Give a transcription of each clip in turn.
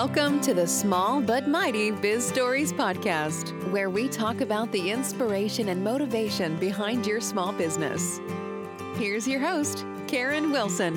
Welcome to the Small But Mighty Biz Stories podcast, where we talk about the inspiration and motivation behind your small business. Here's your host, Karen Wilson.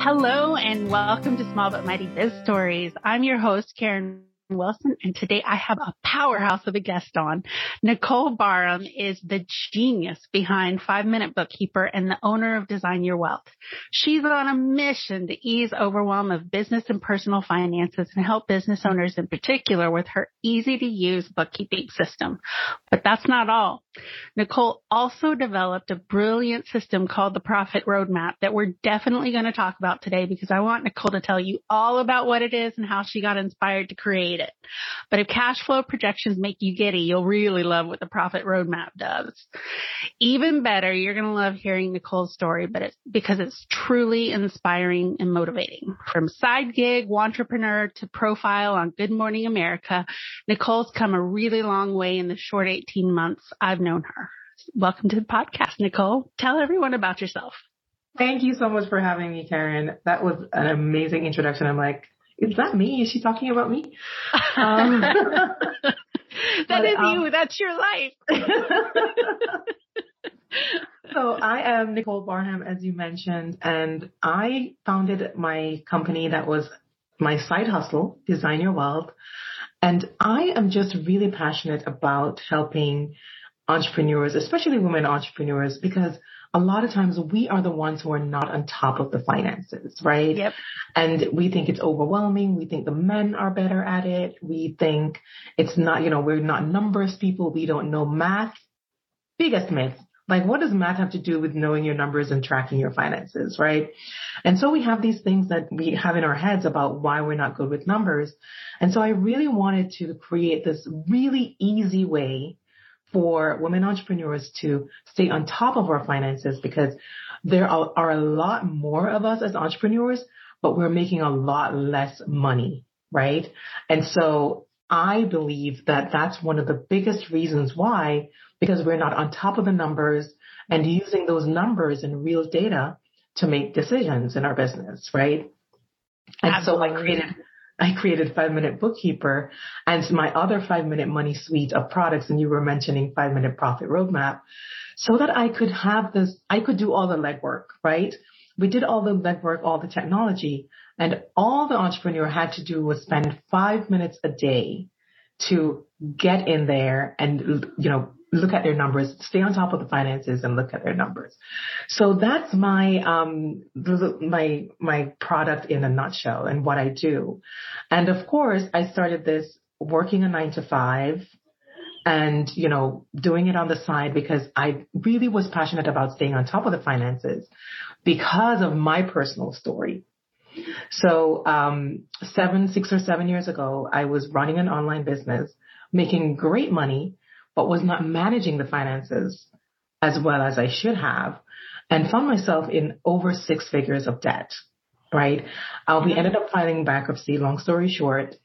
Hello, and welcome to Small But Mighty Biz Stories. I'm your host, Karen Wilson, and today I have a powerhouse of a guest on. Nicole Barham is the genius behind Five Minute Bookkeeper and the owner of Design Your Wealth. She's on a mission to ease overwhelm of business and personal finances and help business owners in particular with her easy to use bookkeeping system. But that's not all. Nicole also developed a brilliant system called the Profit Roadmap that we're definitely going to talk about today because I want Nicole to tell you all about what it is and how she got inspired to create it. But if cash flow projections make you giddy, you'll really love what the Profit Roadmap does. Even better, you're going to love hearing Nicole's story, but it's because it's truly inspiring and motivating. From side gig, entrepreneur to profile on Good Morning America, Nicole's come a really long way in the short 18 months I've known her. Welcome to the podcast, Nicole. Tell everyone about yourself. Thank you so much for having me, Karen. That was an amazing introduction. I'm like, is that me? Is she talking about me? Um, that but, is um, you. That's your life. so I am Nicole Barham, as you mentioned, and I founded my company that was my side hustle, Design Your Wealth. And I am just really passionate about helping entrepreneurs, especially women entrepreneurs, because a lot of times we are the ones who are not on top of the finances, right? Yep. And we think it's overwhelming. We think the men are better at it. We think it's not, you know, we're not numbers people. We don't know math. Biggest myth. Like, what does math have to do with knowing your numbers and tracking your finances, right? And so we have these things that we have in our heads about why we're not good with numbers. And so I really wanted to create this really easy way for women entrepreneurs to stay on top of our finances because there are, are a lot more of us as entrepreneurs, but we're making a lot less money, right? And so I believe that that's one of the biggest reasons why, because we're not on top of the numbers and using those numbers and real data to make decisions in our business, right? And Absolutely. so I created I created Five Minute Bookkeeper and my other Five Minute Money suite of products. And you were mentioning Five Minute Profit Roadmap so that I could have this, I could do all the legwork, right? We did all the legwork, all the technology and all the entrepreneur had to do was spend five minutes a day to get in there and, you know, look at their numbers, stay on top of the finances and look at their numbers. So that's my, um, my, my product in a nutshell and what I do. And of course, I started this working a nine to five and, you know, doing it on the side because I really was passionate about staying on top of the finances because of my personal story. So, um, seven, six or seven years ago, I was running an online business, making great money, but was not managing the finances as well as I should have and found myself in over six figures of debt, right? Uh, we ended up filing bankruptcy, long story short.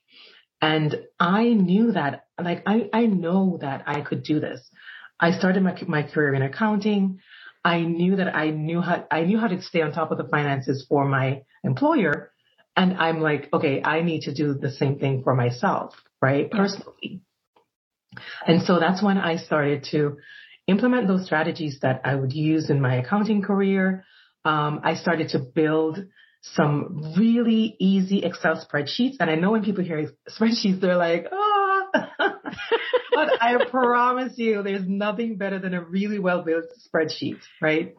And I knew that, like, I, I know that I could do this. I started my, my career in accounting. I knew that I knew how, I knew how to stay on top of the finances for my employer. And I'm like, okay, I need to do the same thing for myself, right? Personally. And so that's when I started to implement those strategies that I would use in my accounting career. Um, I started to build some really easy Excel spreadsheets. And I know when people hear spreadsheets, they're like, oh, but I promise you, there's nothing better than a really well built spreadsheet, right?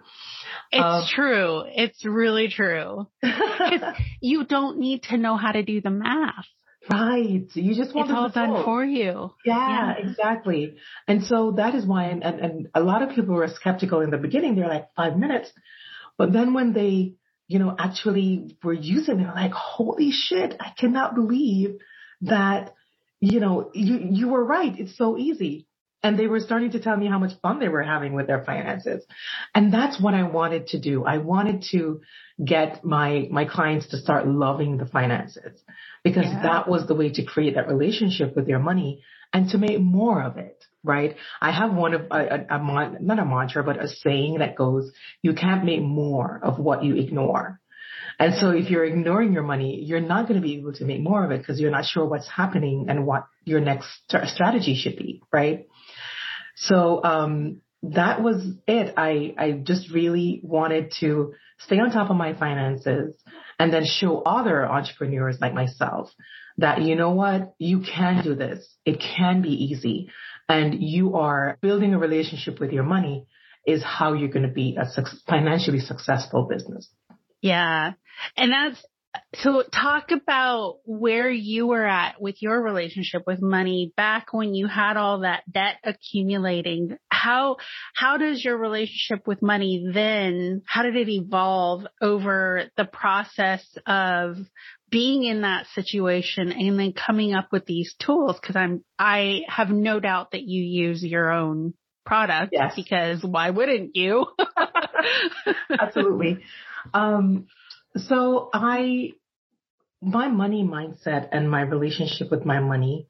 It's um, true. It's really true. you don't need to know how to do the math. Right. You just want it's all done for you. Yeah, yeah, exactly. And so that is why, and, and, and a lot of people were skeptical in the beginning. They're like five minutes. But then when they, you know, actually were using, they're like, holy shit, I cannot believe that, you know, you, you were right. It's so easy. And they were starting to tell me how much fun they were having with their finances. And that's what I wanted to do. I wanted to get my, my clients to start loving the finances because yeah. that was the way to create that relationship with your money and to make more of it. Right. I have one of a, a, a not a mantra, but a saying that goes, you can't make more of what you ignore. And so if you're ignoring your money, you're not going to be able to make more of it because you're not sure what's happening and what your next strategy should be, right? So, um, that was it. I, I just really wanted to stay on top of my finances and then show other entrepreneurs like myself that, you know what? You can do this. It can be easy and you are building a relationship with your money is how you're going to be a financially successful business. Yeah. And that's, so talk about where you were at with your relationship with money back when you had all that debt accumulating. How, how does your relationship with money then, how did it evolve over the process of being in that situation and then coming up with these tools? Cause I'm, I have no doubt that you use your own product yes. because why wouldn't you? Absolutely. Um, so I, my money mindset and my relationship with my money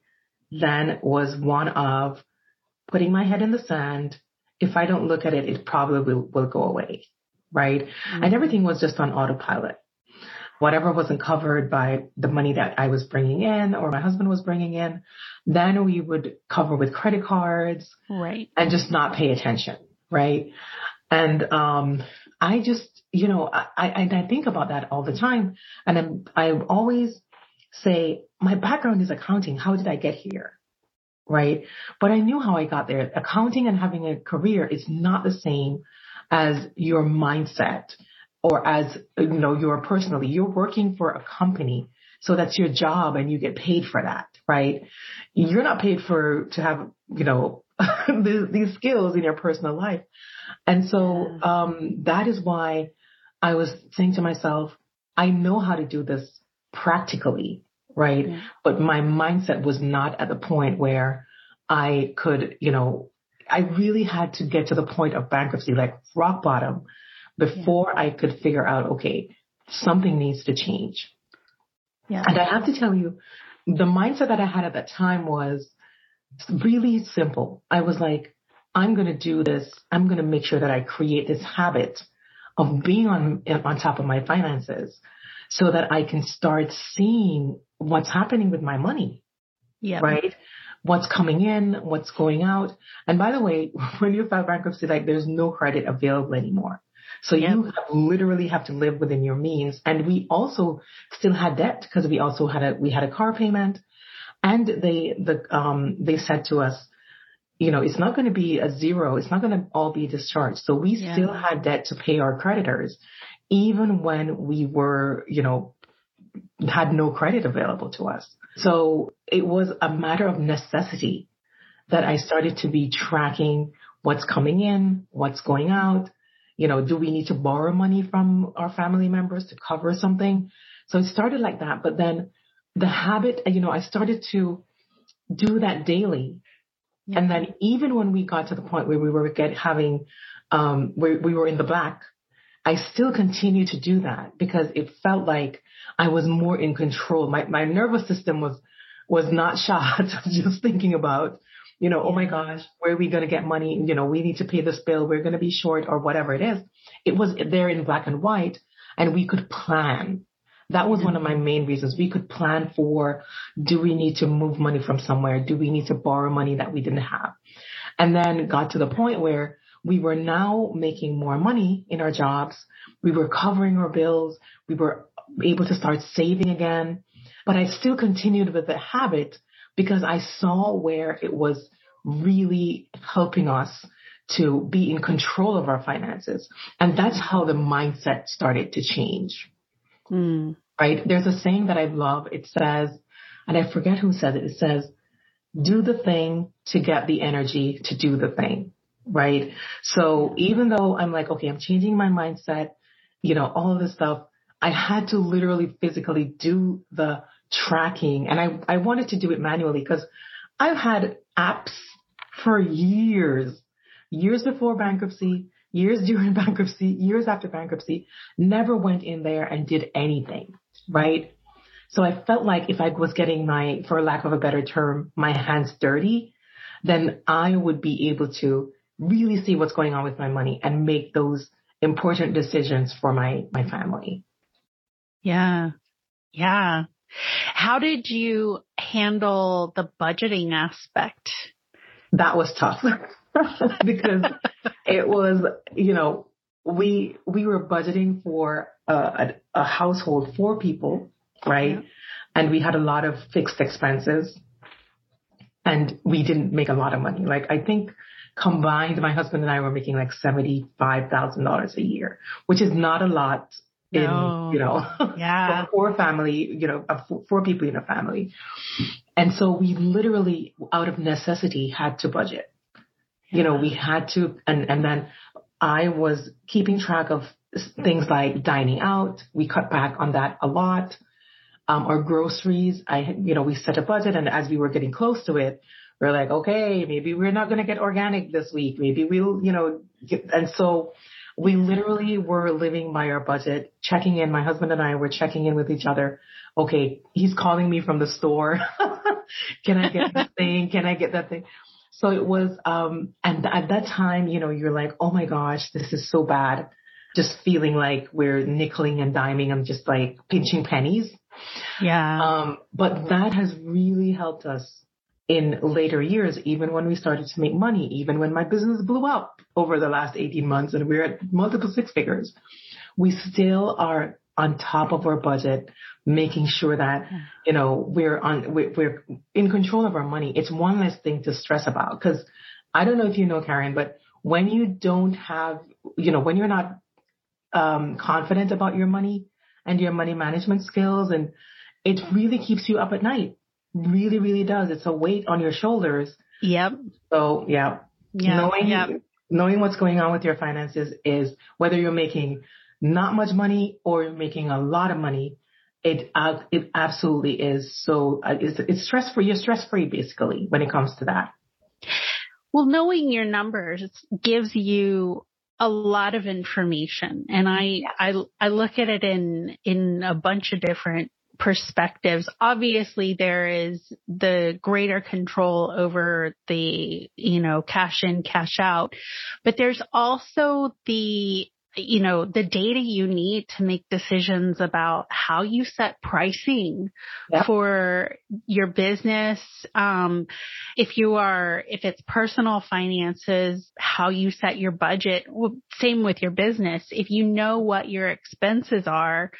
then was one of putting my head in the sand. If I don't look at it, it probably will, will go away. Right. Mm-hmm. And everything was just on autopilot. Whatever wasn't covered by the money that I was bringing in or my husband was bringing in, then we would cover with credit cards. Right. And just not pay attention. Right. And, um, I just, you know, I, I, I think about that all the time. And I'm, I always say, my background is accounting. How did I get here? Right. But I knew how I got there. Accounting and having a career is not the same as your mindset or as, you know, your personally, you're working for a company. So that's your job and you get paid for that, right? You're not paid for, to have, you know, these skills in your personal life. And so, um, that is why I was saying to myself, I know how to do this practically, right? But my mindset was not at the point where I could, you know, I really had to get to the point of bankruptcy, like rock bottom, before yeah. I could figure out, okay, something needs to change. Yeah. And I have to tell you, the mindset that I had at that time was really simple. I was like, I'm going to do this. I'm going to make sure that I create this habit of being on, on top of my finances so that I can start seeing what's happening with my money. Yeah. Right? What's coming in, what's going out. And by the way, when you file bankruptcy, like there's no credit available anymore. So yep. you have, literally have to live within your means. And we also still had debt because we also had a, we had a car payment and they, the, um, they said to us, you know, it's not going to be a zero. It's not going to all be discharged. So we yeah. still had debt to pay our creditors, even when we were, you know, had no credit available to us. So it was a matter of necessity that I started to be tracking what's coming in, what's going out. You know, do we need to borrow money from our family members to cover something? So it started like that. But then the habit, you know, I started to do that daily and then even when we got to the point where we were get having, um, where we were in the black, I still continued to do that because it felt like I was more in control. My, my nervous system was, was not shot just thinking about, you know, oh my gosh, where are we going to get money? You know, we need to pay this bill. We're going to be short or whatever it is. It was there in black and white and we could plan. That was one of my main reasons. We could plan for, do we need to move money from somewhere? Do we need to borrow money that we didn't have? And then got to the point where we were now making more money in our jobs. We were covering our bills. We were able to start saving again. But I still continued with the habit because I saw where it was really helping us to be in control of our finances. And that's how the mindset started to change. Mm. Right? There's a saying that I love. It says, and I forget who says it. It says, do the thing to get the energy to do the thing. Right? So even though I'm like, okay, I'm changing my mindset, you know, all of this stuff, I had to literally physically do the tracking and I, I wanted to do it manually because I've had apps for years, years before bankruptcy, years during bankruptcy, years after bankruptcy, never went in there and did anything, right? So I felt like if I was getting my, for lack of a better term, my hands dirty, then I would be able to really see what's going on with my money and make those important decisions for my, my family. Yeah. Yeah. How did you handle the budgeting aspect? That was tough because it was, you know, we, we were budgeting for a, a, a household, four people, right? Yeah. And we had a lot of fixed expenses and we didn't make a lot of money. Like I think combined, my husband and I were making like $75,000 a year, which is not a lot in, no. you know, yeah. for family, you know, four people in a family. And so we literally out of necessity had to budget. You know, we had to, and, and then I was keeping track of things like dining out. We cut back on that a lot. Um, our groceries, I, you know, we set a budget and as we were getting close to it, we're like, okay, maybe we're not going to get organic this week. Maybe we'll, you know, get, and so we literally were living by our budget, checking in. My husband and I were checking in with each other. Okay, he's calling me from the store. Can I get this thing? Can I get that thing? So it was, um, and at that time, you know, you're like, oh my gosh, this is so bad. Just feeling like we're nickeling and diming and just like pinching pennies. Yeah. Um, but that has really helped us in later years, even when we started to make money, even when my business blew up over the last 18 months and we're at multiple six figures, we still are on top of our budget, making sure that, you know, we're on, we're, in control of our money. It's one less thing to stress about. Cause I don't know if you know, Karen, but when you don't have, you know, when you're not, um, confident about your money and your money management skills and it really keeps you up at night really, really does. It's a weight on your shoulders. Yep. So yeah, yeah knowing, yep. knowing what's going on with your finances is whether you're making not much money or making a lot of money. It, uh, it absolutely is. So uh, it's, it's stress free. You're stress free basically when it comes to that. Well, knowing your numbers gives you a lot of information and I, I, I look at it in, in a bunch of different perspectives. Obviously, there is the greater control over the, you know, cash in, cash out, but there's also the you know, the data you need to make decisions about how you set pricing yep. for your business. Um, if you are, if it's personal finances, how you set your budget. Well, same with your business. If you know what your expenses are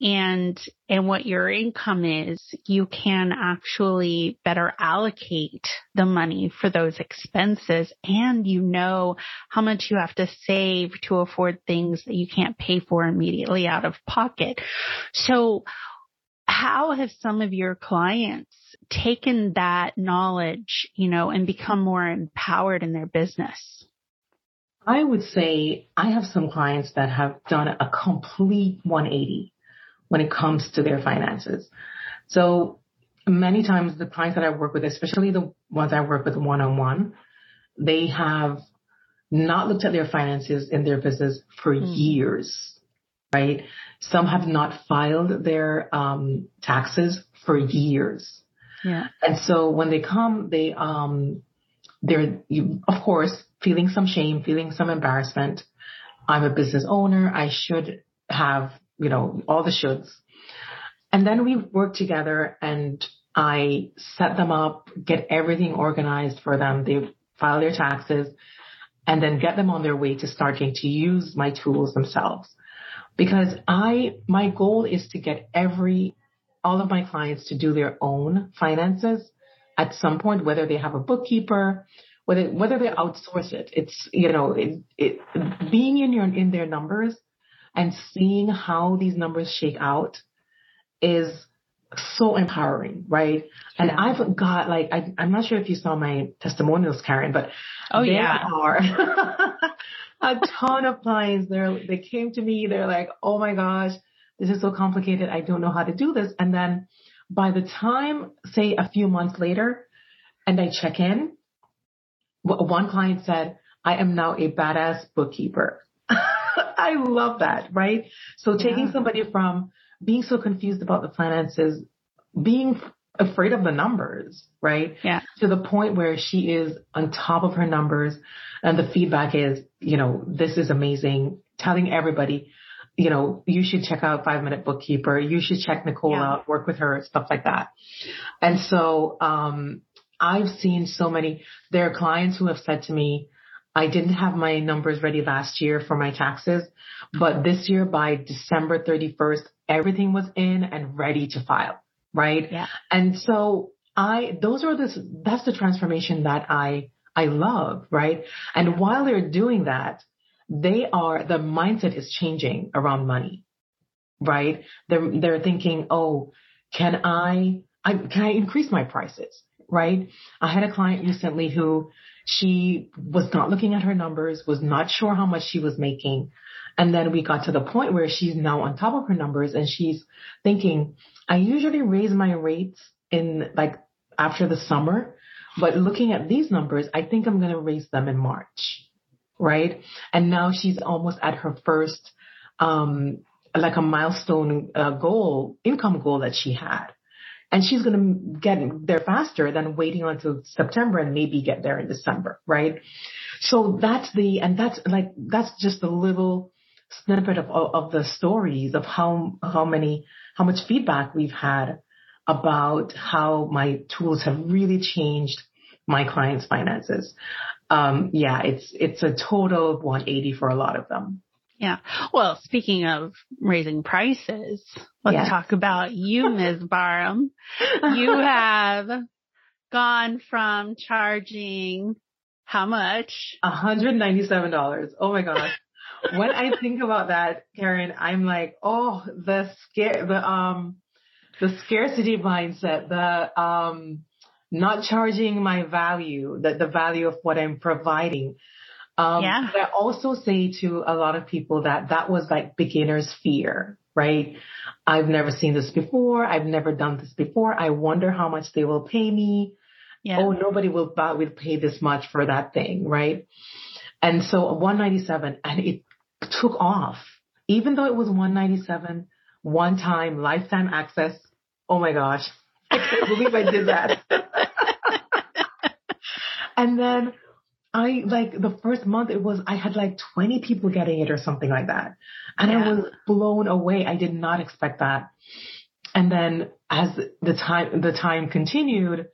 and, and what your income is, you can actually better allocate the money for those expenses and you know how much you have to save to afford things that you can't pay for immediately out of pocket. So how have some of your clients taken that knowledge, you know, and become more empowered in their business? I would say I have some clients that have done a complete 180 when it comes to their finances. So many times the clients that I work with, especially the ones I work with one on one, they have not looked at their finances in their business for mm. years, right? Some have not filed their um, taxes for years. Yeah. And so when they come, they, um, they're, you, of course, feeling some shame, feeling some embarrassment. I'm a business owner. I should have, you know, all the shoulds. And then we work together and I set them up, get everything organized for them. They file their taxes and then get them on their way to starting to use my tools themselves. Because I, my goal is to get every, all of my clients to do their own finances at some point, whether they have a bookkeeper, whether, whether they outsource it. It's, you know, it, it, being in your, in their numbers and seeing how these numbers shake out is so empowering, right? And I've got like, I, am not sure if you saw my testimonials, Karen, but oh yeah, are a ton of clients. They're, they came to me. They're like, oh my gosh, this is so complicated. I don't know how to do this. And then by the time, say a few months later, and I check in, one client said, I am now a badass bookkeeper. I love that, right? So taking yeah. somebody from being so confused about the finances, being afraid of the numbers, right? Yeah. To the point where she is on top of her numbers and the feedback is, you know, this is amazing, telling everybody. you know, you should check out Five Minute Bookkeeper. You should check Nicole yeah. out, work with her, stuff like that. And so, um, I've seen so many, there are clients who have said to me, I didn't have my numbers ready last year for my taxes, but mm-hmm. this year by December 31st, everything was in and ready to file, right? Yeah. And so I, those are the, that's the transformation that I, I love, right? And while they're doing that, they are, the mindset is changing around money, right? They're, they're thinking, oh, can I, I, can I increase my prices? Right? I had a client recently who she was not looking at her numbers, was not sure how much she was making. And then we got to the point where she's now on top of her numbers and she's thinking, I usually raise my rates in like after the summer, but looking at these numbers, I think I'm going to raise them in March right? And now she's almost at her first, um, like a milestone uh, goal, income goal that she had. And she's going to get there faster than waiting until September and maybe get there in December, right? So that's the, and that's like, that's just a little snippet of, of the stories of how, how many, how much feedback we've had about how my tools have really changed my clients' finances um, yeah, it's it's a total of 180 for a lot of them. Yeah. Well, speaking of raising prices, let's yes. talk about you, Ms. Barham. you have gone from charging how much? $197. Oh my gosh. when I think about that, Karen, I'm like, oh, the scare, the, um, the scarcity mindset, the, um, not charging my value, the, the value of what I'm providing. Um, yeah. But I also say to a lot of people that that was like beginner's fear, right? I've never seen this before. I've never done this before. I wonder how much they will pay me. Yeah. Oh, nobody will, buy, will pay this much for that thing, right? And so 197 and it took off. Even though it was 197, one time lifetime access. Oh my gosh. I can't believe I did that. and then I like the first month it was I had like 20 people getting it or something like that. And yeah. I was blown away. I did not expect that. And then as the time the time continued,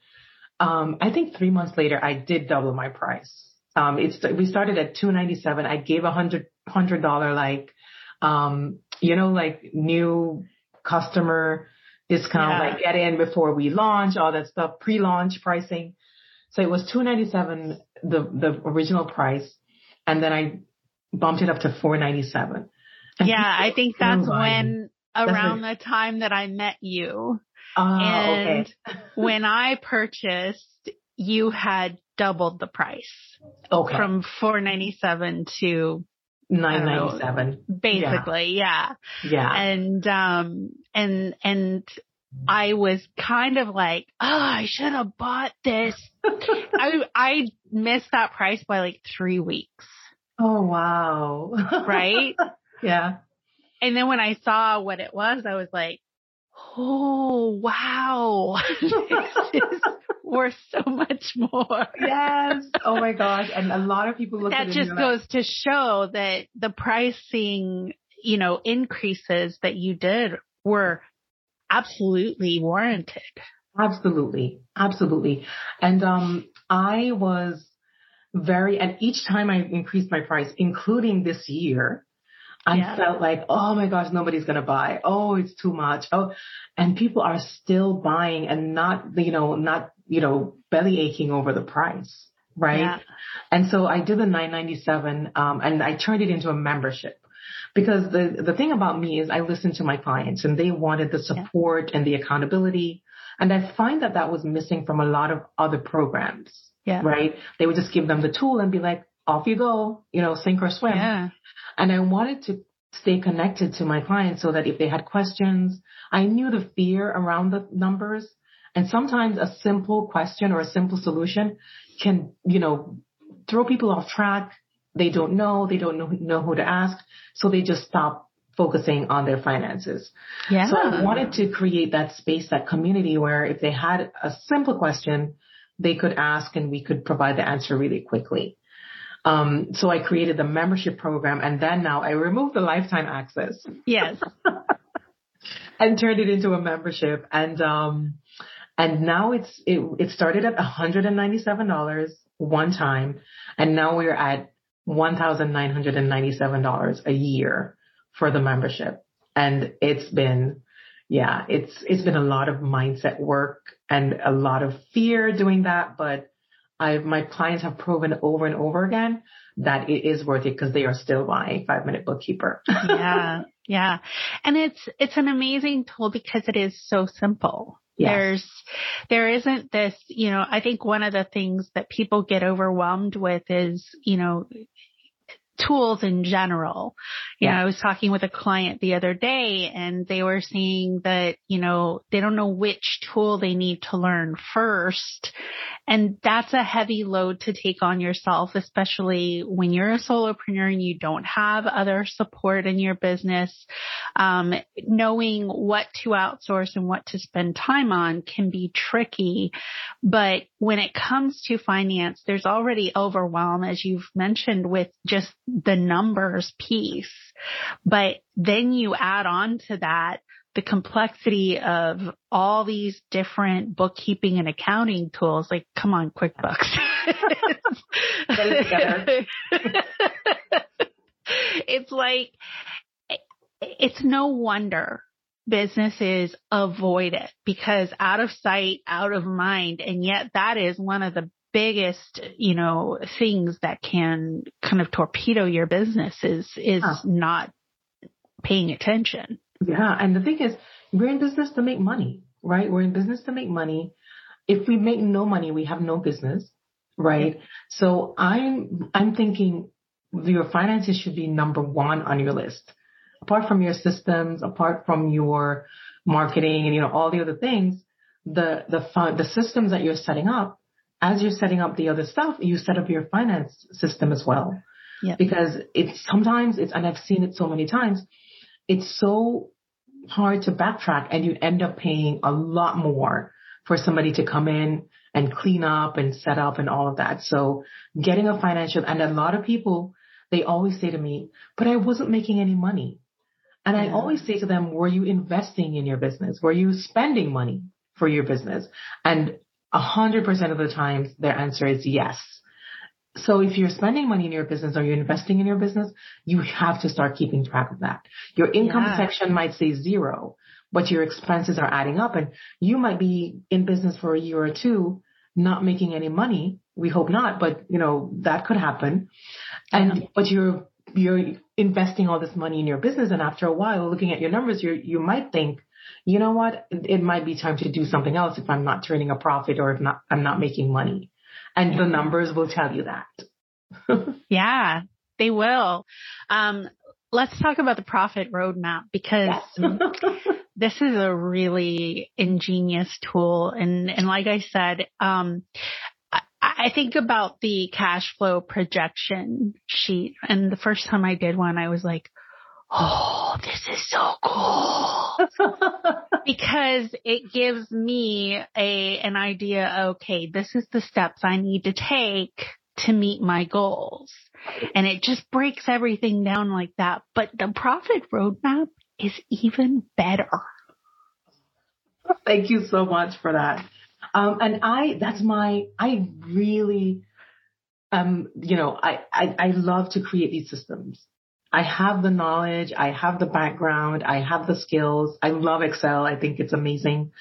um, I think three months later I did double my price. Um, it's we started at 297. I gave a hundred hundred dollar like um, you know, like new customer discount, yeah. like get in before we launch, all that stuff, pre-launch pricing. So it was 297 the the original price, and then I bumped it up to 497. yeah, I think that's when around that's the time that I met you. Uh, and okay. when I purchased, you had doubled the price. Okay. From 497 to 997. Basically, yeah. yeah. Yeah. And, um, and, and I was kind of like, oh, I should have bought this. I, I missed that price by like three weeks. Oh, wow. Right? yeah. And then when I saw what it was, I was like, oh, wow. this is worth so much more. yes. Oh my gosh. And a lot of people look at it. that just goes like, to show that the pricing, you know, increases that you did were absolutely warranted. Absolutely. Absolutely. And um I was very and each time I increased my price, including this year, I yeah. felt like, oh my gosh, nobody's going to buy. Oh, it's too much. Oh, and people are still buying and not, you know, not, you know, belly aching over the price. Right. Yeah. And so I did the 997, um, and I turned it into a membership because the, the thing about me is I listen to my clients and they wanted the support yeah. and the accountability. And I find that that was missing from a lot of other programs. Yeah. Right. They would just give them the tool and be like, off you go, you know, sink or swim. Yeah. And I wanted to stay connected to my clients so that if they had questions, I knew the fear around the numbers. And sometimes a simple question or a simple solution can, you know, throw people off track. They don't know. They don't know, know who to ask. So they just stop focusing on their finances. Yeah. So I wanted to create that space, that community where if they had a simple question, they could ask and we could provide the answer really quickly. Um, so I created the membership program and then now I removed the lifetime access. Yes. and turned it into a membership. And, um, and now it's, it, it started at $197 one time. And now we're at $1,997 a year for the membership. And it's been, yeah, it's, it's been a lot of mindset work and a lot of fear doing that. But I've, my clients have proven over and over again that it is worth it because they are still buying five minute bookkeeper. yeah. Yeah. And it's, it's an amazing tool because it is so simple. Yes. There's, there isn't this, you know, I think one of the things that people get overwhelmed with is, you know, tools in general. You yeah. know, I was talking with a client the other day and they were saying that, you know, they don't know which tool they need to learn first. And that's a heavy load to take on yourself, especially when you're a solopreneur and you don't have other support in your business. Um, knowing what to outsource and what to spend time on can be tricky. But when it comes to finance, there's already overwhelm, as you've mentioned, with just the numbers piece. But then you add on to that the complexity of all these different bookkeeping and accounting tools. Like, come on, QuickBooks. it's like, it's no wonder businesses avoid it because out of sight, out of mind. And yet that is one of the biggest, you know, things that can kind of torpedo your business is, is not paying attention. Yeah. And the thing is, we're in business to make money, right? We're in business to make money. If we make no money, we have no business, right? So I'm, I'm thinking your finances should be number one on your list. Apart from your systems, apart from your marketing and, you know, all the other things, the, the, the systems that you're setting up as you're setting up the other stuff, you set up your finance system as well. Yeah. Because it's sometimes it's, and I've seen it so many times, it's so hard to backtrack and you end up paying a lot more for somebody to come in and clean up and set up and all of that. So getting a financial, and a lot of people, they always say to me, but I wasn't making any money. And yeah. I always say to them, were you investing in your business? Were you spending money for your business? And a hundred percent of the times their answer is yes. So if you're spending money in your business or you're investing in your business, you have to start keeping track of that. Your income yeah. section might say zero, but your expenses are adding up and you might be in business for a year or two, not making any money. We hope not, but you know, that could happen. And, but you're, you're investing all this money in your business and after a while looking at your numbers, you you might think, you know what? It might be time to do something else if I'm not turning a profit or if not, I'm not making money. And the numbers will tell you that. yeah, they will. Um, let's talk about the profit roadmap because yes. this is a really ingenious tool. And, and like I said, um, I think about the cash flow projection sheet. And the first time I did one, I was like, oh, this is so cool. because it gives me a, an idea, okay, this is the steps I need to take to meet my goals. And it just breaks everything down like that. But the profit roadmap is even better. Thank you so much for that. Um, and I, that's my, I really, um, you know, I, I, I love to create these systems. I have the knowledge. I have the background. I have the skills. I love Excel. I think it's amazing.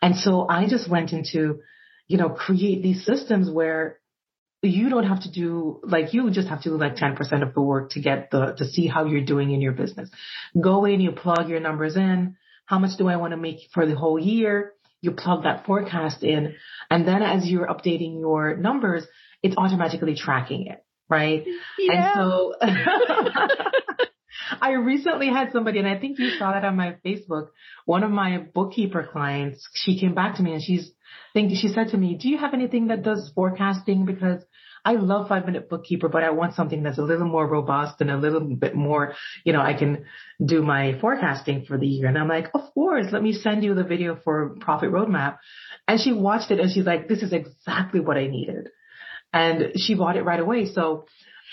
And so I just went into, you know, create these systems where you don't have to do like you just have to do like 10% of the work to get the to see how you're doing in your business. Go in, you plug your numbers in. How much do I want to make for the whole year? You plug that forecast in and then as you're updating your numbers, it's automatically tracking it right? Yeah. And so I recently had somebody, and I think you saw that on my Facebook. One of my bookkeeper clients, she came back to me and she's thinking, she said to me, do you have anything that does forecasting? Because I love five minute bookkeeper, but I want something that's a little more robust and a little bit more, you know, I can do my forecasting for the year. And I'm like, of course, let me send you the video for profit roadmap. And she watched it and she's like, this is exactly what I needed and she bought it right away. So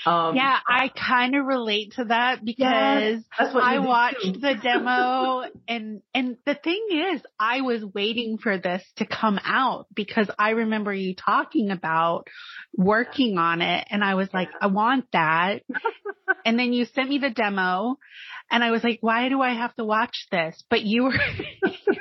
Um, yeah, I kind of relate to that because yes, I watched the demo and, and the thing is I was waiting for this to come out because I remember you talking about working on it and I was like, I want that. and then you sent me the demo and I was like, why do I have to watch this? But you were,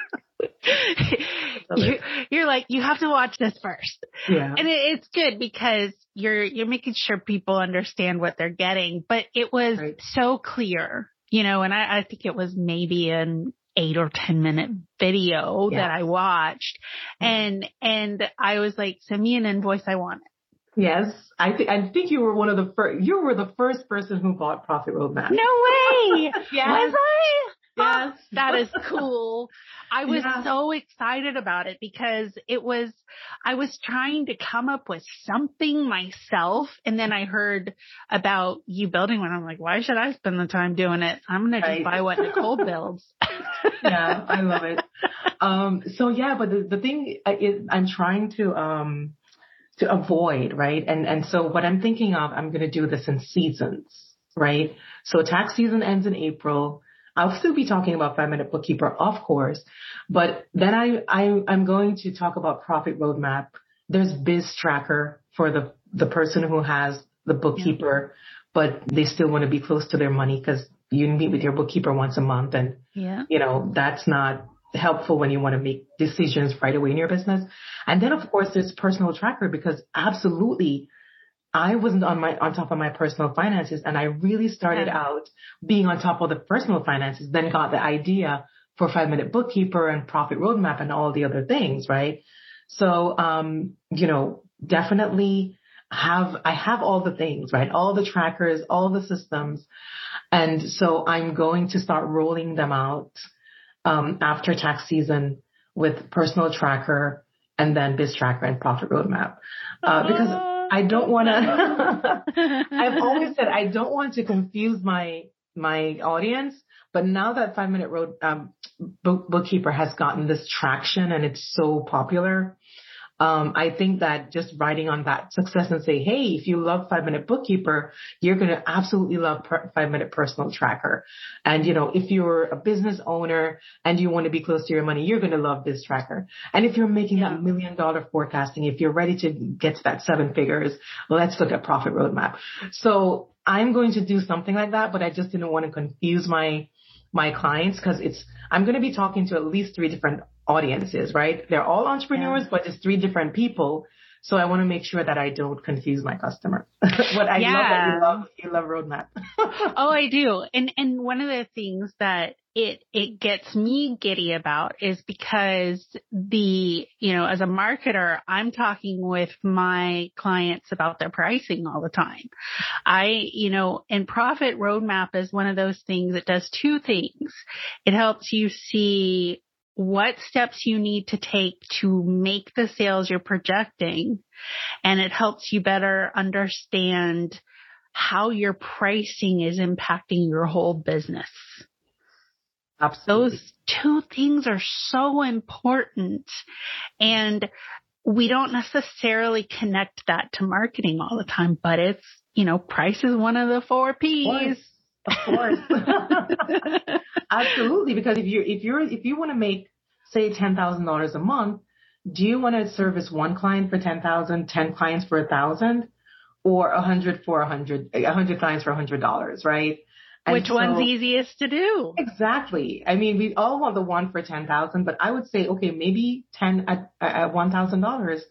you, are like, you have to watch this first. Yeah. And it, it's good because you're, you're making sure people understand what they're getting, but it was right. so clear, you know, and I, I think it was maybe an eight or 10 minute video yeah. that I watched mm-hmm. and, and I was like, send me an invoice. I want it. Yes, I think I think you were one of the first. You were the first person who bought Profit Roadmap. No way! yes. Was I? Yes. that is cool. I was yeah. so excited about it because it was, I was trying to come up with something myself. And then I heard about you building one. I'm like, why should I spend the time doing it? I'm going right. to just buy what Nicole builds. yeah, I love it. Um, so yeah, but the, the thing is I'm trying to, um, to avoid, right? And, and so what I'm thinking of, I'm going to do this in seasons, right? So tax season ends in April. I'll still be talking about five minute bookkeeper, of course, but then I, I, I'm going to talk about profit roadmap. There's biz tracker for the, the person who has the bookkeeper, yeah. but they still want to be close to their money because you meet with your bookkeeper once a month and, yeah. you know, that's not helpful when you want to make decisions right away in your business. And then of course there's personal tracker because absolutely I wasn't on my, on top of my personal finances and I really started yeah. out being on top of the personal finances, then got the idea for five minute bookkeeper and profit roadmap and all the other things, right? So, um, you know, definitely have, I have all the things, right? All the trackers, all the systems. And so I'm going to start rolling them out, um, after tax season with personal tracker and then biz tracker and profit roadmap. Uh, because I don't want to. I've always said I don't want to confuse my my audience, but now that Five Minute Road um, book, Bookkeeper has gotten this traction and it's so popular, um, I think that just writing on that success and say, hey, if you love Five Minute Bookkeeper, you're going to absolutely love per- Five Minute Personal Tracker. And, you know, if you're a business owner and you want to be close to your money, you're going to love this tracker. And if you're making yeah. that million dollar forecasting, if you're ready to get to that seven figures, let's look at Profit Roadmap. So I'm going to do something like that, but I just didn't want to confuse my my clients because it's I'm going to be talking to at least three different audiences, right? They're all entrepreneurs, yeah. but it's three different people. So I want to make sure that I don't confuse my customer. but I yeah. love that you love you love roadmap. oh, I do. And and one of the things that it it gets me giddy about is because the you know as a marketer I'm talking with my clients about their pricing all the time. I you know and profit roadmap is one of those things that does two things. It helps you see what steps you need to take to make the sales you're projecting. And it helps you better understand how your pricing is impacting your whole business. Absolutely. Those two things are so important. And we don't necessarily connect that to marketing all the time, but it's, you know, price is one of the four P's. Of course. Absolutely. Because if you if you're if you want to make say ten thousand dollars a month, do you want to service one client for ten thousand, ten clients for a thousand, or a hundred for a hundred, a hundred clients for a hundred dollars, right? And Which so, one's easiest to do? Exactly. I mean, we all want the one for ten thousand, but I would say, okay, maybe ten at, at one thousand dollars,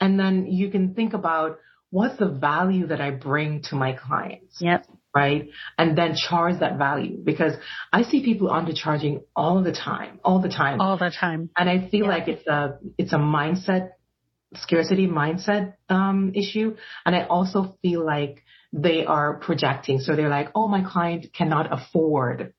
and then you can think about what's the value that I bring to my clients. Yep right? And then charge that value because I see people undercharging all the time, all the time. All the time. And I feel yeah. like it's a, it's a mindset, scarcity mindset, um, issue. And I also feel like they are projecting. So they're like, oh, my client cannot afford.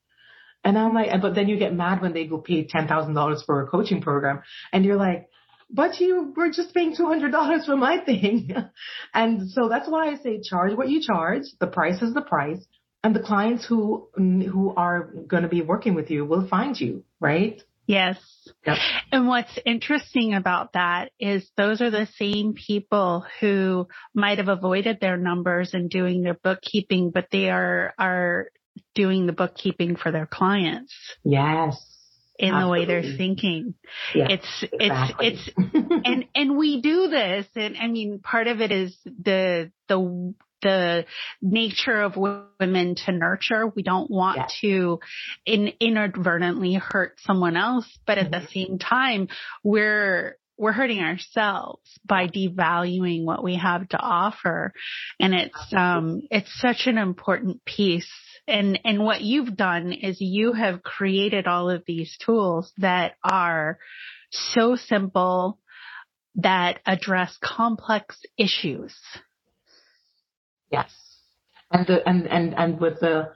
And I'm like, but then you get mad when they go pay $10,000 for a coaching program and you're like, but you were just paying $200 for my thing. and so that's why I say charge what you charge. The price is the price. And the clients who, who are going to be working with you will find you, right? Yes. Yep. And what's interesting about that is those are the same people who might have avoided their numbers and doing their bookkeeping, but they are, are doing the bookkeeping for their clients. Yes. In Absolutely. the way they're thinking. Yeah, it's, exactly. it's, it's, and, and we do this. And I mean, part of it is the, the, the nature of women to nurture. We don't want yes. to in, inadvertently hurt someone else, but at mm-hmm. the same time, we're we're hurting ourselves by devaluing what we have to offer. And it's, um, it's such an important piece. And, and what you've done is you have created all of these tools that are so simple that address complex issues. Yes. And the, and, and, and with the,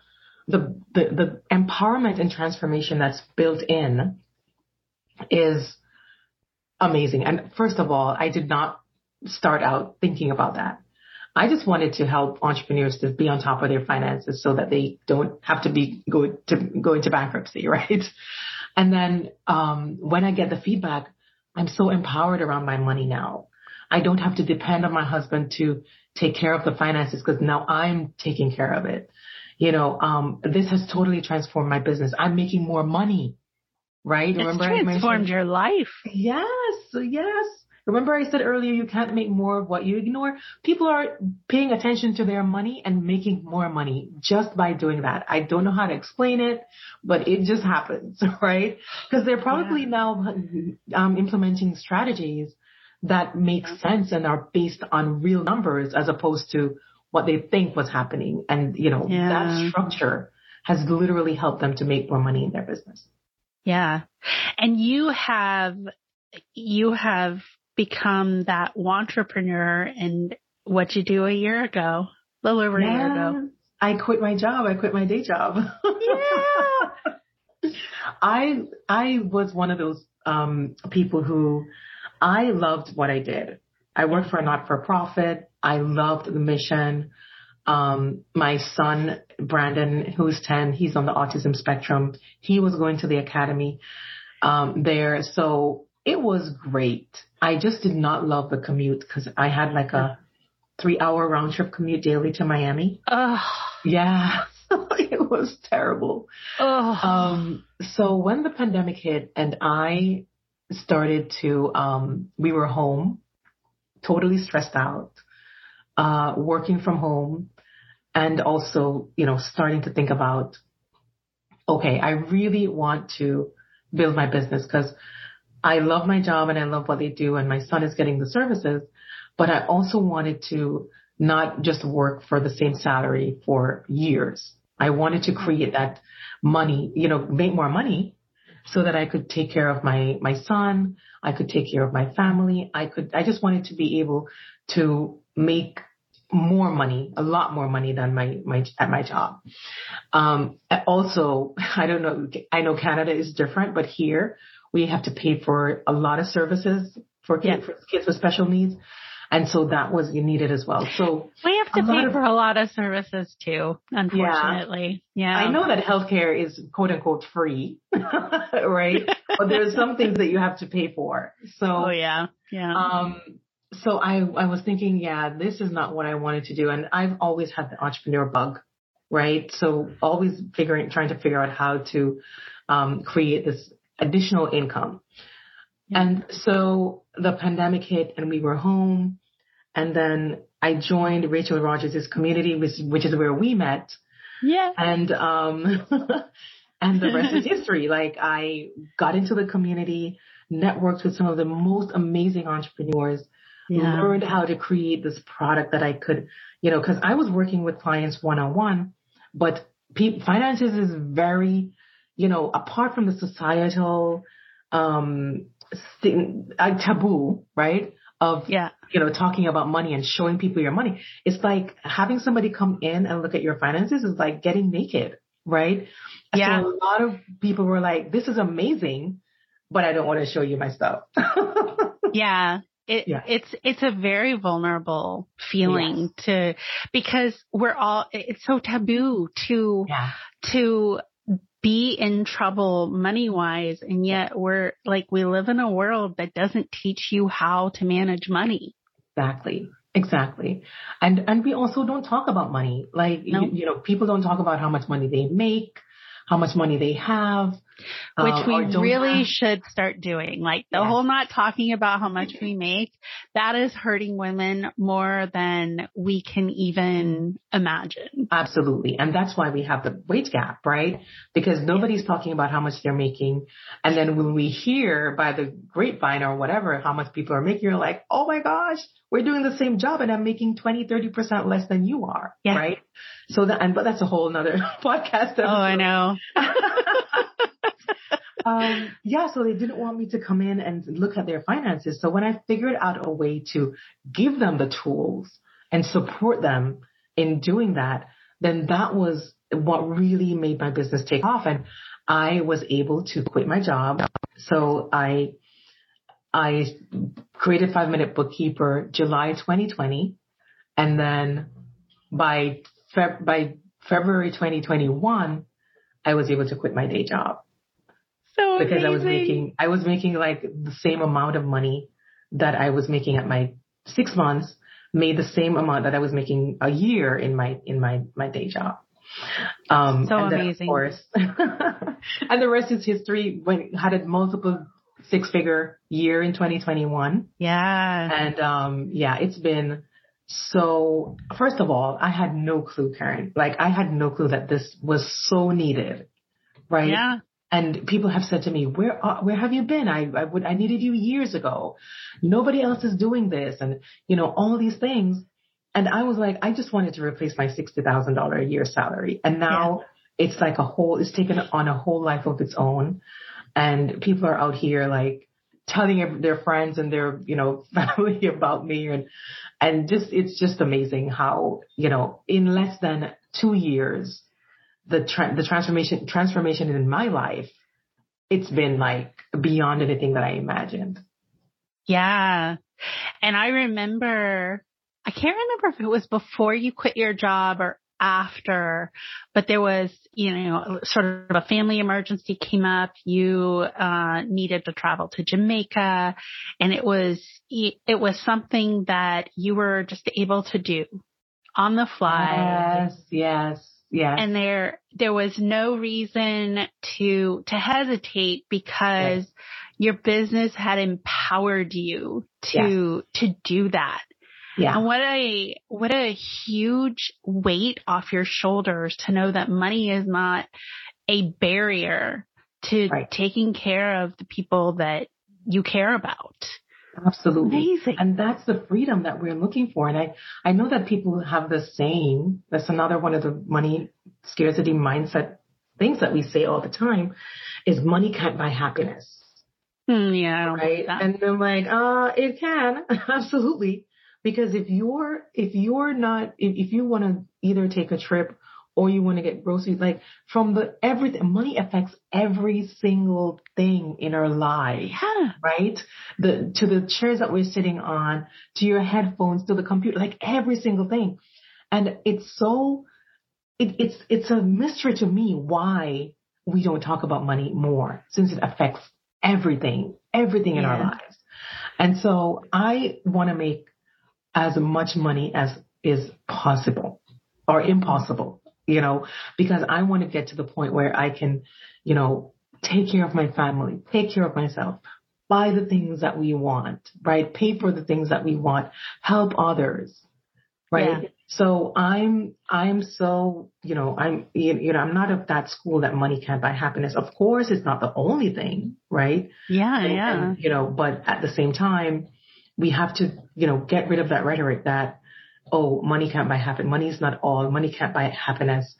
the, the, the empowerment and transformation that's built in is amazing. And first of all, I did not start out thinking about that. I just wanted to help entrepreneurs to be on top of their finances so that they don't have to be go to go into bankruptcy, right? And then um, when I get the feedback, I'm so empowered around my money now. I don't have to depend on my husband to take care of the finances because now I'm taking care of it. You know, um, this has totally transformed my business. I'm making more money, right? It's Remember transformed your life. Yes, yes. Remember I said earlier you can't make more of what you ignore? People are paying attention to their money and making more money just by doing that. I don't know how to explain it, but it just happens, right? Because they're probably yeah. now um, implementing strategies that make sense and are based on real numbers as opposed to what they think was happening. And, you know, yeah. that structure has literally helped them to make more money in their business. Yeah. And you have, you have become that entrepreneur and what you do a year ago, a little over yeah. a year ago. I quit my job. I quit my day job. yeah. I, I was one of those, um, people who I loved what I did. I worked for a not-for-profit. I loved the mission. Um, my son, Brandon, who's 10, he's on the autism spectrum. He was going to the academy, um, there. So it was great. I just did not love the commute because I had like a three hour round trip commute daily to Miami. Ugh. Yeah. it was terrible. Ugh. Um, so when the pandemic hit and I started to, um, we were home, totally stressed out, uh, working from home and also, you know, starting to think about, okay, I really want to build my business because I love my job and I love what they do and my son is getting the services, but I also wanted to not just work for the same salary for years. I wanted to create that money, you know, make more money so that I could take care of my, my son. I could take care of my family. I could, I just wanted to be able to make more money, a lot more money than my, my, at my job. Um, also, I don't know, I know Canada is different, but here we have to pay for a lot of services for kids, for kids with special needs. And so that was needed as well. So we have to pay of, for a lot of services too, unfortunately. Yeah. yeah. I know that healthcare is quote unquote free, right? but there's some things that you have to pay for. So, oh yeah. Yeah. Um, so I, I was thinking, yeah, this is not what I wanted to do. And I've always had the entrepreneur bug, right? So always figuring, trying to figure out how to, um, create this additional income. And so the pandemic hit and we were home. And then I joined Rachel Rogers' community, which, which is where we met. Yeah. And, um, and the rest is history. Like I got into the community, networked with some of the most amazing entrepreneurs, yeah. learned how to create this product that I could, you know, cause I was working with clients one on one, but pe- finances is very, you know, apart from the societal, um, thing, a taboo, right? Of, yeah. you know, talking about money and showing people your money. It's like having somebody come in and look at your finances is like getting naked, right? Yeah. So a lot of people were like, this is amazing, but I don't want to show you my stuff. yeah. It, yeah. it's it's a very vulnerable feeling yes. to because we're all it's so taboo to yeah. to be in trouble money wise. And yet we're like, we live in a world that doesn't teach you how to manage money. Exactly. Exactly. And, and we also don't talk about money. Like, you, you know, people don't talk about how much money they make, how much money they have. Which um, we really have. should start doing. Like the whole not talking about how much we make, that is hurting women more than we can even imagine. Absolutely. And that's why we have the wage gap, right? Because nobody's talking about how much they're making. And then when we hear by the grapevine or whatever how much people are making, you're like, oh my gosh, we're doing the same job and I'm making 20, 30% less than you are. Right. So that, and, but that's a whole nother podcast. Episode. Oh, I know. um, yeah, so they didn't want me to come in and look at their finances. So when I figured out a way to give them the tools and support them in doing that, then that was what really made my business take off. And I was able to quit my job. So I, I created five minute bookkeeper July 2020. And then by, Feb- by February 2021, I was able to quit my day job. So because amazing. I was making, I was making like the same amount of money that I was making at my six months, made the same amount that I was making a year in my, in my, my day job. Um, so and amazing. Then, of course, and the rest is history. When had a multiple six figure year in 2021. Yeah. And, um, yeah, it's been so, first of all, I had no clue, Karen. Like, I had no clue that this was so needed. Right. Yeah. And people have said to me, where, uh, where have you been? I, I would, I needed you years ago. Nobody else is doing this. And, you know, all these things. And I was like, I just wanted to replace my $60,000 a year salary. And now yeah. it's like a whole, it's taken on a whole life of its own. And people are out here like telling their friends and their, you know, family about me. And, and just, it's just amazing how, you know, in less than two years, the tra- the transformation transformation in my life, it's been like beyond anything that I imagined. Yeah. And I remember, I can't remember if it was before you quit your job or after, but there was, you know, sort of a family emergency came up. You, uh, needed to travel to Jamaica and it was, it was something that you were just able to do on the fly. Yes, yes. Yeah. And there, there was no reason to, to hesitate because yes. your business had empowered you to, yes. to do that. Yeah. And what a, what a huge weight off your shoulders to know that money is not a barrier to right. taking care of the people that you care about. Absolutely. Amazing. And that's the freedom that we're looking for. And I, I know that people have the saying, that's another one of the money scarcity mindset things that we say all the time is money can't buy happiness. Mm, yeah. right. And I'm like, uh, it can. Absolutely. Because if you're, if you're not, if, if you want to either take a trip or you want to get groceries, like from the everything, money affects every single thing in our life, Yeah. Right? The, to the chairs that we're sitting on, to your headphones, to the computer, like every single thing. And it's so, it, it's, it's a mystery to me why we don't talk about money more since it affects everything, everything yeah. in our lives. And so I want to make as much money as is possible or impossible you know, because I want to get to the point where I can, you know, take care of my family, take care of myself, buy the things that we want, right? Pay for the things that we want, help others, right? Yeah. So I'm, I'm so, you know, I'm, you know, I'm not of that school that money can't buy happiness. Of course, it's not the only thing, right? Yeah, and, yeah. And, you know, but at the same time, we have to, you know, get rid of that rhetoric that oh, money can't buy happiness. Money is not all. Money can't buy happiness,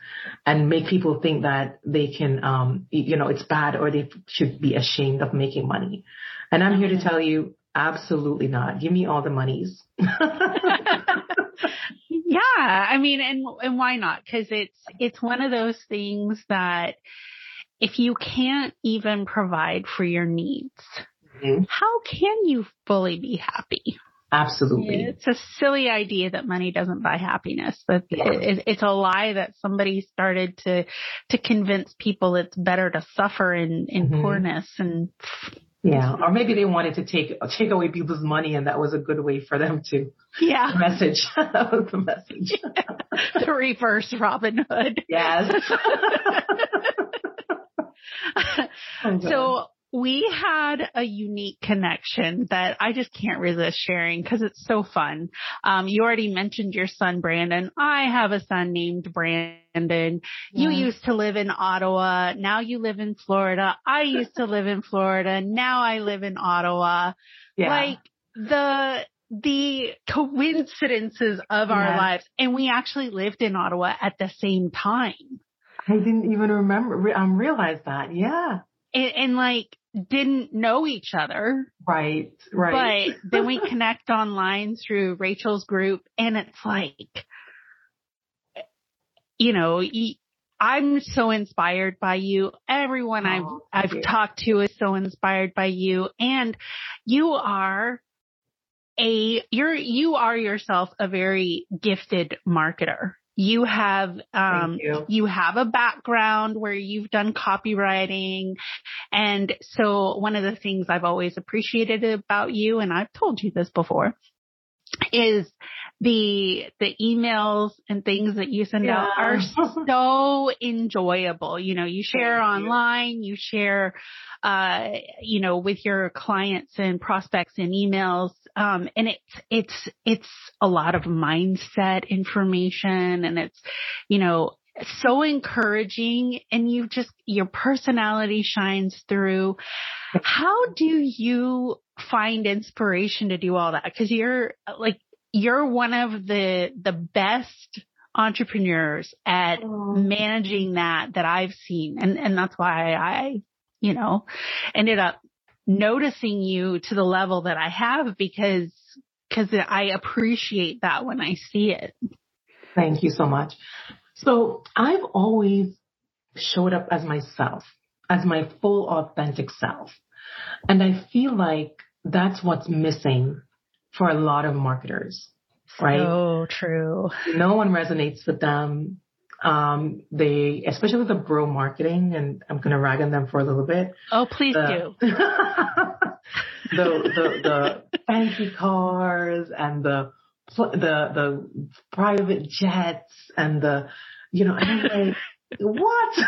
and make people think that they can, um, you know, it's bad or they should be ashamed of making money. And I'm here to tell you, absolutely not. Give me all the monies. yeah, I mean, and and why not? Because it's it's one of those things that if you can't even provide for your needs, mm-hmm. how can you fully be happy? Absolutely. It's a silly idea that money doesn't buy happiness. That yeah. it, it's a lie that somebody started to to convince people it's better to suffer in in mm-hmm. poorness and yeah, or maybe they wanted to take take away people's money, and that was a good way for them to yeah message that was the message. Yeah. the reverse Robin Hood. Yes. oh, so we had a unique connection that I just can't resist sharing because it's so fun. Um, you already mentioned your son, Brandon. I have a son named Brandon. Yeah. You used to live in Ottawa. Now you live in Florida. I used to live in Florida. Now I live in Ottawa. Yeah. Like the, the coincidences of our lives. And we actually lived in Ottawa at the same time. I didn't even remember, um, realize that. Yeah. And, and, like didn't know each other. Right, right. But then we connect online through Rachel's group and it's like, you know, I'm so inspired by you. Everyone oh, I've, I've you. talked to is so inspired by you and you are a, you're, you are yourself a very gifted marketer. You have, um, you. you have a background where you've done copywriting. And so one of the things I've always appreciated about you, and I've told you this before, is the the emails and things that you send yeah. out are so enjoyable. You know, you share Thank online, you. you share uh you know with your clients and prospects in emails um and it's it's it's a lot of mindset information and it's you know so encouraging and you just your personality shines through how do you find inspiration to do all that because you're like you're one of the the best entrepreneurs at oh. managing that that I've seen and and that's why I you know ended up noticing you to the level that I have because because I appreciate that when I see it. Thank you so much. So I've always showed up as myself, as my full authentic self. And I feel like that's what's missing for a lot of marketers, right? So true. No one resonates with them. Um, they, especially the bro marketing, and I'm going to rag on them for a little bit. Oh, please the, do. the, the, the fancy cars and the, the, the private jets and the, you know, like, what?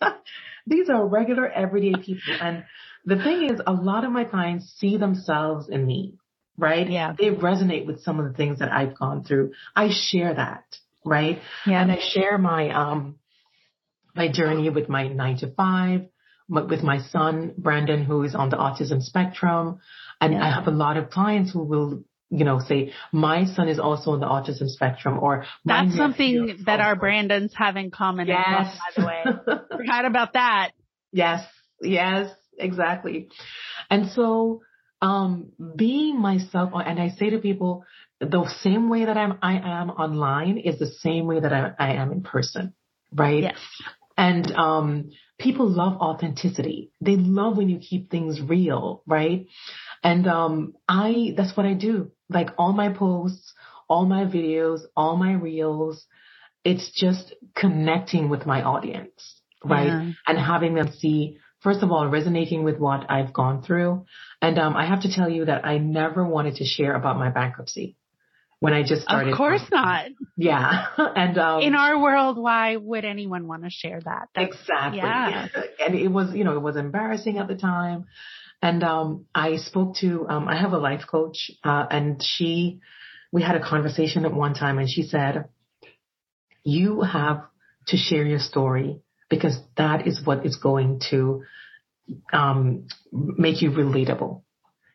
These are regular everyday people. And the thing is, a lot of my clients see themselves in me, right? Yeah. They resonate with some of the things that I've gone through. I share that, right? Yeah. And I share my, um, my journey with my nine to five, with my son, Brandon, who is on the autism spectrum. And yeah. I have a lot of clients who will you know, say my son is also on the autism spectrum or that's something that our Brandons have in common. Yes. Well, by the way, forgot about that. Yes. Yes, exactly. And so, um, being myself, and I say to people, the same way that I'm, I am online is the same way that I, I am in person, right? Yes. And, um, people love authenticity. They love when you keep things real, right? And, um, I, that's what I do. Like all my posts, all my videos, all my reels, it's just connecting with my audience, right? Yeah. And having them see first of all, resonating with what I've gone through. And um, I have to tell you that I never wanted to share about my bankruptcy when I just started. Of course not. Yeah. and um, in our world, why would anyone want to share that? That's, exactly. Yeah. And it was, you know, it was embarrassing at the time. And um, I spoke to, um, I have a life coach, uh, and she, we had a conversation at one time, and she said, "You have to share your story because that is what is going to um, make you relatable.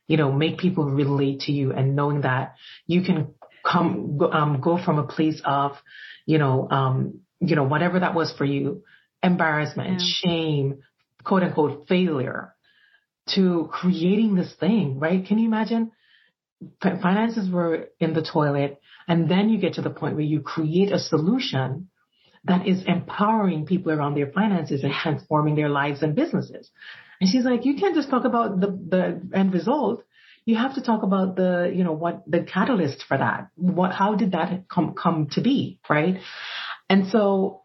You know, make people relate to you and knowing that you can come, um, go from a place of, you know, um, you know, whatever that was for you, embarrassment, yeah. shame, quote unquote failure to creating this thing, right? Can you imagine? Finances were in the toilet and then you get to the point where you create a solution that is empowering people around their finances and transforming their lives and businesses. And she's like, you can't just talk about the, the end result. you have to talk about the, you know, what the catalyst for that. What, how did that come, come to be? Right. And so,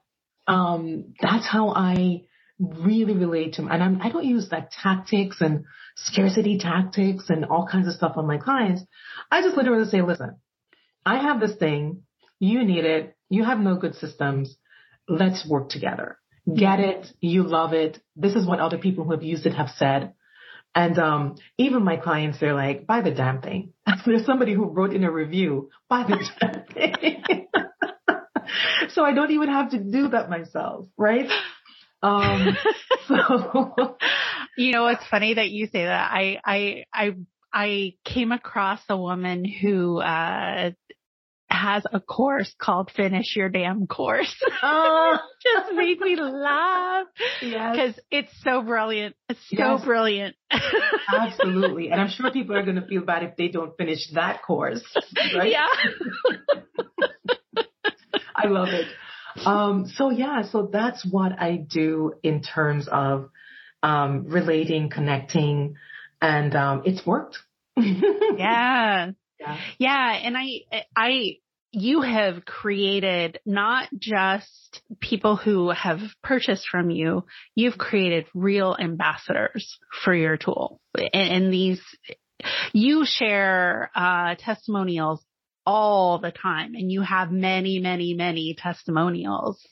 um, that's how I really relate to, and I'm, I don't use like tactics and scarcity tactics and all kinds of stuff on my clients. I just literally say, listen, I have this thing. You need it. You have no good systems. Let's work together. Get it. You love it. This is what other people who have used it have said. And um, even my clients, they're like, buy the damn thing. There's somebody who wrote in a review, buy the damn thing. so I don't even have to do that myself, right? Um, so you know, it's funny that you say that. I, I, I, I came across a woman who, uh, has a course called Finish Your Damn Course. Oh, just made me laugh. Yes. Cause it's so brilliant. It's so yes. brilliant. Absolutely. And I'm sure people are going to feel bad if they don't finish that course. Right? Yeah. I love it. Um, so yeah, so that's what I do in terms of, um, relating, connecting, and, um, it's worked. yeah. Yeah. Yeah. And I, I, you have created not just people who have purchased from you, you've created real ambassadors for your tool. And, and these, you share, uh, testimonials all the time and you have many, many, many testimonials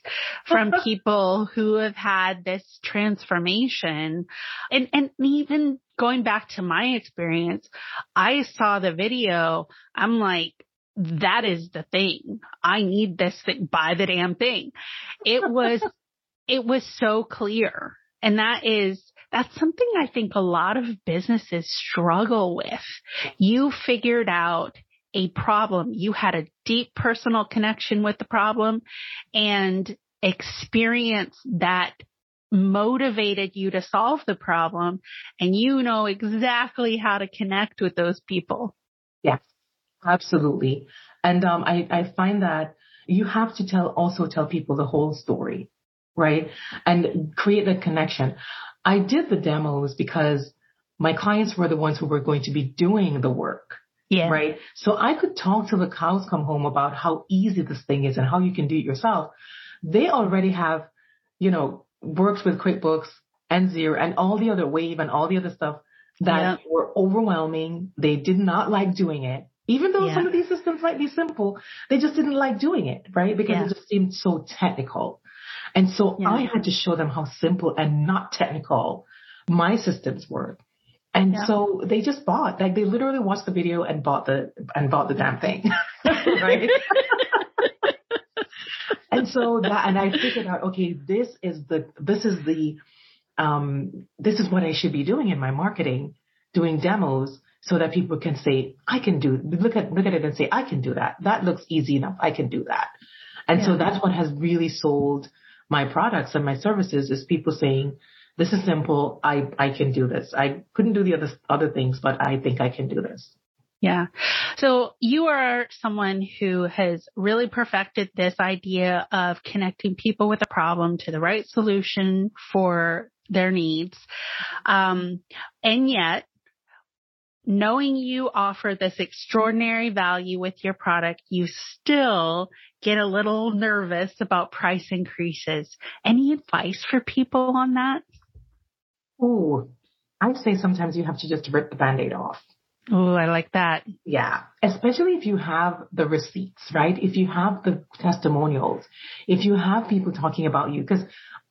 from people who have had this transformation and, and even going back to my experience, I saw the video. I'm like, that is the thing. I need this thing. Buy the damn thing. It was, it was so clear. And that is, that's something I think a lot of businesses struggle with. You figured out a problem. You had a deep personal connection with the problem and experience that motivated you to solve the problem and you know exactly how to connect with those people. Yes, absolutely. And um, I, I find that you have to tell also tell people the whole story, right? And create that connection. I did the demos because my clients were the ones who were going to be doing the work. Yeah. Right. So I could talk till the cows come home about how easy this thing is and how you can do it yourself. They already have, you know, worked with QuickBooks and Xero and all the other Wave and all the other stuff that yeah. were overwhelming. They did not like doing it. Even though yeah. some of these systems might be simple, they just didn't like doing it, right? Because yeah. it just seemed so technical. And so I had to show them how simple and not technical my systems were. And yeah. so they just bought, like they literally watched the video and bought the, and bought the damn thing. right? and so that, and I figured out, okay, this is the, this is the, um, this is what I should be doing in my marketing, doing demos so that people can say, I can do, look at, look at it and say, I can do that. That looks easy enough. I can do that. And yeah. so that's what has really sold my products and my services is people saying, this is simple. I, I can do this. I couldn't do the other, other things, but I think I can do this. Yeah. So you are someone who has really perfected this idea of connecting people with a problem to the right solution for their needs. Um, and yet knowing you offer this extraordinary value with your product, you still get a little nervous about price increases. Any advice for people on that? Oh, I'd say sometimes you have to just rip the band-aid off. Oh, I like that. Yeah. Especially if you have the receipts, right? If you have the testimonials, if you have people talking about you, because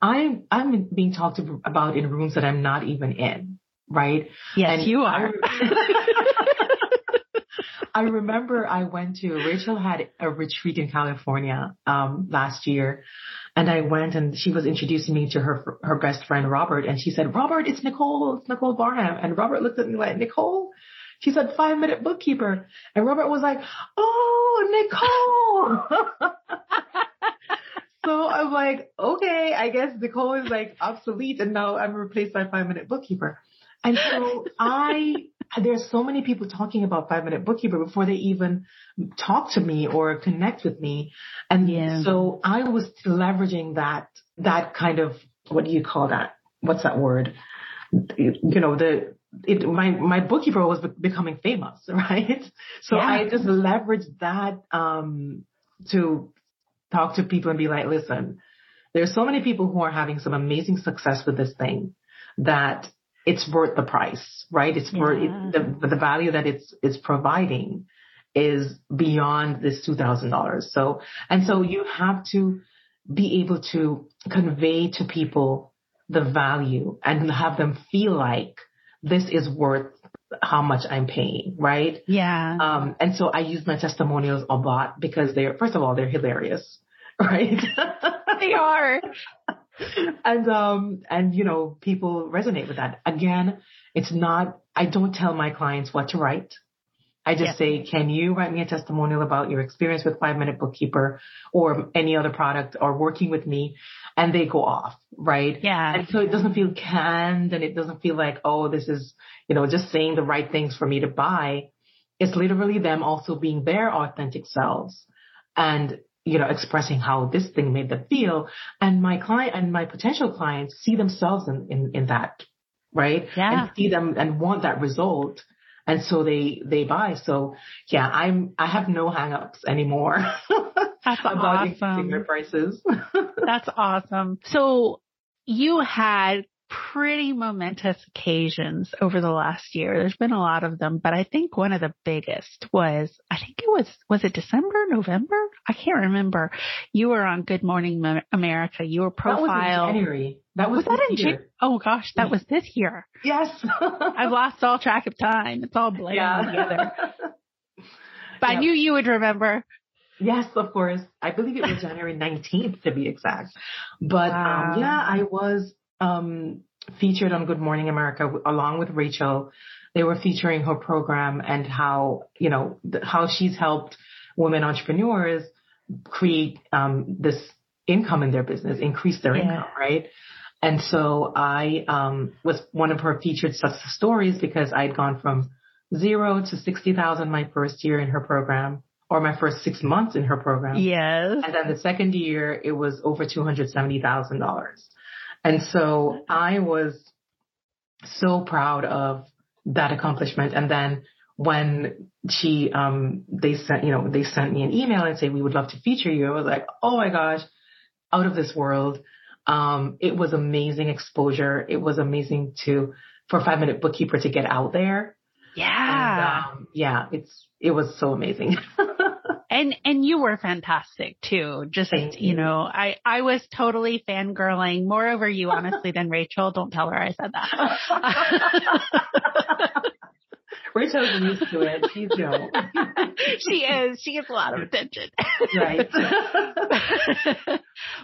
I'm, I'm being talked about in rooms that I'm not even in, right? Yes, and you are. I remember I went to, Rachel had a retreat in California, um, last year and I went and she was introducing me to her, her best friend, Robert. And she said, Robert, it's Nicole, it's Nicole Barham. And Robert looked at me like, Nicole? She said, five minute bookkeeper. And Robert was like, oh, Nicole. so I'm like, okay, I guess Nicole is like obsolete and now I'm replaced by five minute bookkeeper. And so I there's so many people talking about five minute bookkeeper before they even talk to me or connect with me. And yeah. so I was leveraging that, that kind of, what do you call that? What's that word? You know, the, it, my, my bookkeeper was becoming famous, right? So yeah. I just leveraged that, um, to talk to people and be like, listen, there's so many people who are having some amazing success with this thing that it's worth the price, right? It's yeah. worth it, the, the value that it's, it's providing is beyond this $2,000. So, and so you have to be able to convey to people the value and have them feel like this is worth how much I'm paying, right? Yeah. Um, and so I use my testimonials a lot because they're, first of all, they're hilarious, right? they are. and, um, and, you know, people resonate with that. Again, it's not, I don't tell my clients what to write. I just yes. say, can you write me a testimonial about your experience with Five Minute Bookkeeper or any other product or working with me? And they go off, right? Yeah. And so it doesn't feel canned and it doesn't feel like, oh, this is, you know, just saying the right things for me to buy. It's literally them also being their authentic selves and, you know, expressing how this thing made them feel. And my client and my potential clients see themselves in, in, in that, right? Yeah. And see them and want that result and so they they buy. So yeah, I'm I have no hangups anymore. That's about awesome. their prices. That's awesome. So you had pretty momentous occasions over the last year. There's been a lot of them, but I think one of the biggest was, I think it was, was it December, November? I can't remember. You were on Good Morning America. You were profiled. That was in January. That was, was that in January. Oh gosh, that was this year. Yes. I've lost all track of time. It's all blending yeah. together. But yep. I knew you would remember. Yes, of course. I believe it was January 19th to be exact. But wow. um, yeah, I was um, featured on Good Morning America along with Rachel. They were featuring her program and how, you know, how she's helped women entrepreneurs create um, this income in their business, increase their yeah. income, right? And so I um, was one of her featured success stories because I'd gone from zero to 60,000 my first year in her program or my first six months in her program. Yes. And then the second year it was over $270,000. And so I was so proud of that accomplishment. And then when she, um, they sent, you know, they sent me an email and say, we would love to feature you. I was like, oh my gosh, out of this world. Um, it was amazing exposure. It was amazing to, for five minute bookkeeper to get out there. Yeah. And, um, yeah, it's, it was so amazing. and and you were fantastic too. Just you. you. know, I I was totally fangirling more over you honestly than Rachel. Don't tell her I said that. Rachel's used to it. She's you know. she is. She gets a lot of attention. right.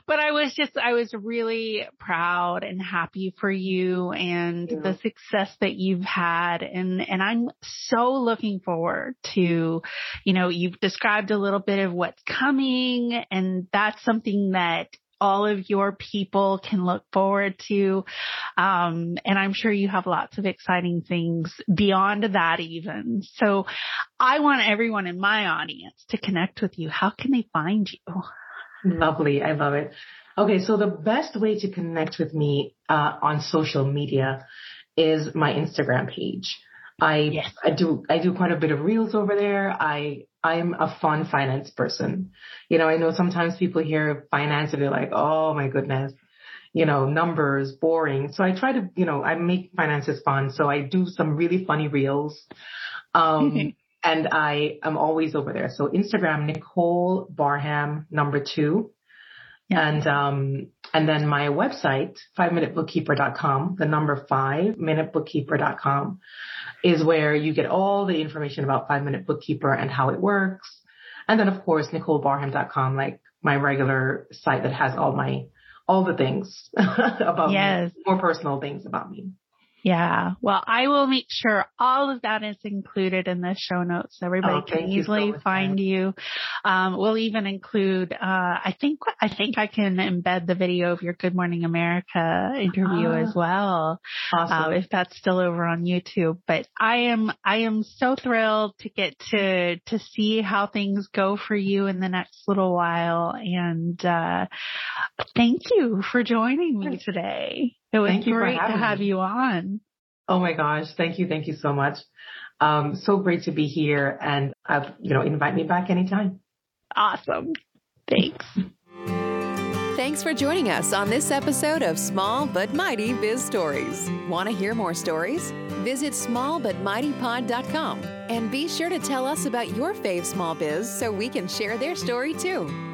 but I was just, I was really proud and happy for you and yeah. the success that you've had. And, and I'm so looking forward to, you know, you've described a little bit of what's coming and that's something that all of your people can look forward to. Um, and I'm sure you have lots of exciting things beyond that even. So I want everyone in my audience to connect with you. How can they find you? Lovely. I love it. Okay. So the best way to connect with me, uh, on social media is my Instagram page. I, yes. I do, I do quite a bit of reels over there. I I'm a fun finance person. You know, I know sometimes people hear finance and they're like, oh my goodness, you know, numbers, boring. So I try to, you know, I make finances fun. So I do some really funny reels. Um, and I am always over there. So Instagram, Nicole Barham number two. Yeah. And, um, and then my website, five minutebookkeeper.com, the number five minutebookkeeper.com is where you get all the information about five minute bookkeeper and how it works. And then of course, NicoleBarham.com, like my regular site that has all my, all the things about yes. me, more personal things about me. Yeah. Well, I will make sure all of that is included in the show notes. So everybody oh, can easily so find you. Um, we'll even include, uh, I think, I think I can embed the video of your Good Morning America interview as ah. well. Awesome. Uh, if that's still over on YouTube. But I am, I am so thrilled to get to, to see how things go for you in the next little while. And, uh, thank you for joining me today. It was great to have me. you on. Oh my gosh. Thank you. Thank you so much. Um, so great to be here and, uh, you know, invite me back anytime. Awesome. Thanks. Thanks for joining us on this episode of Small But Mighty Biz Stories. Want to hear more stories? Visit smallbutmightypod.com and be sure to tell us about your fave small biz so we can share their story too.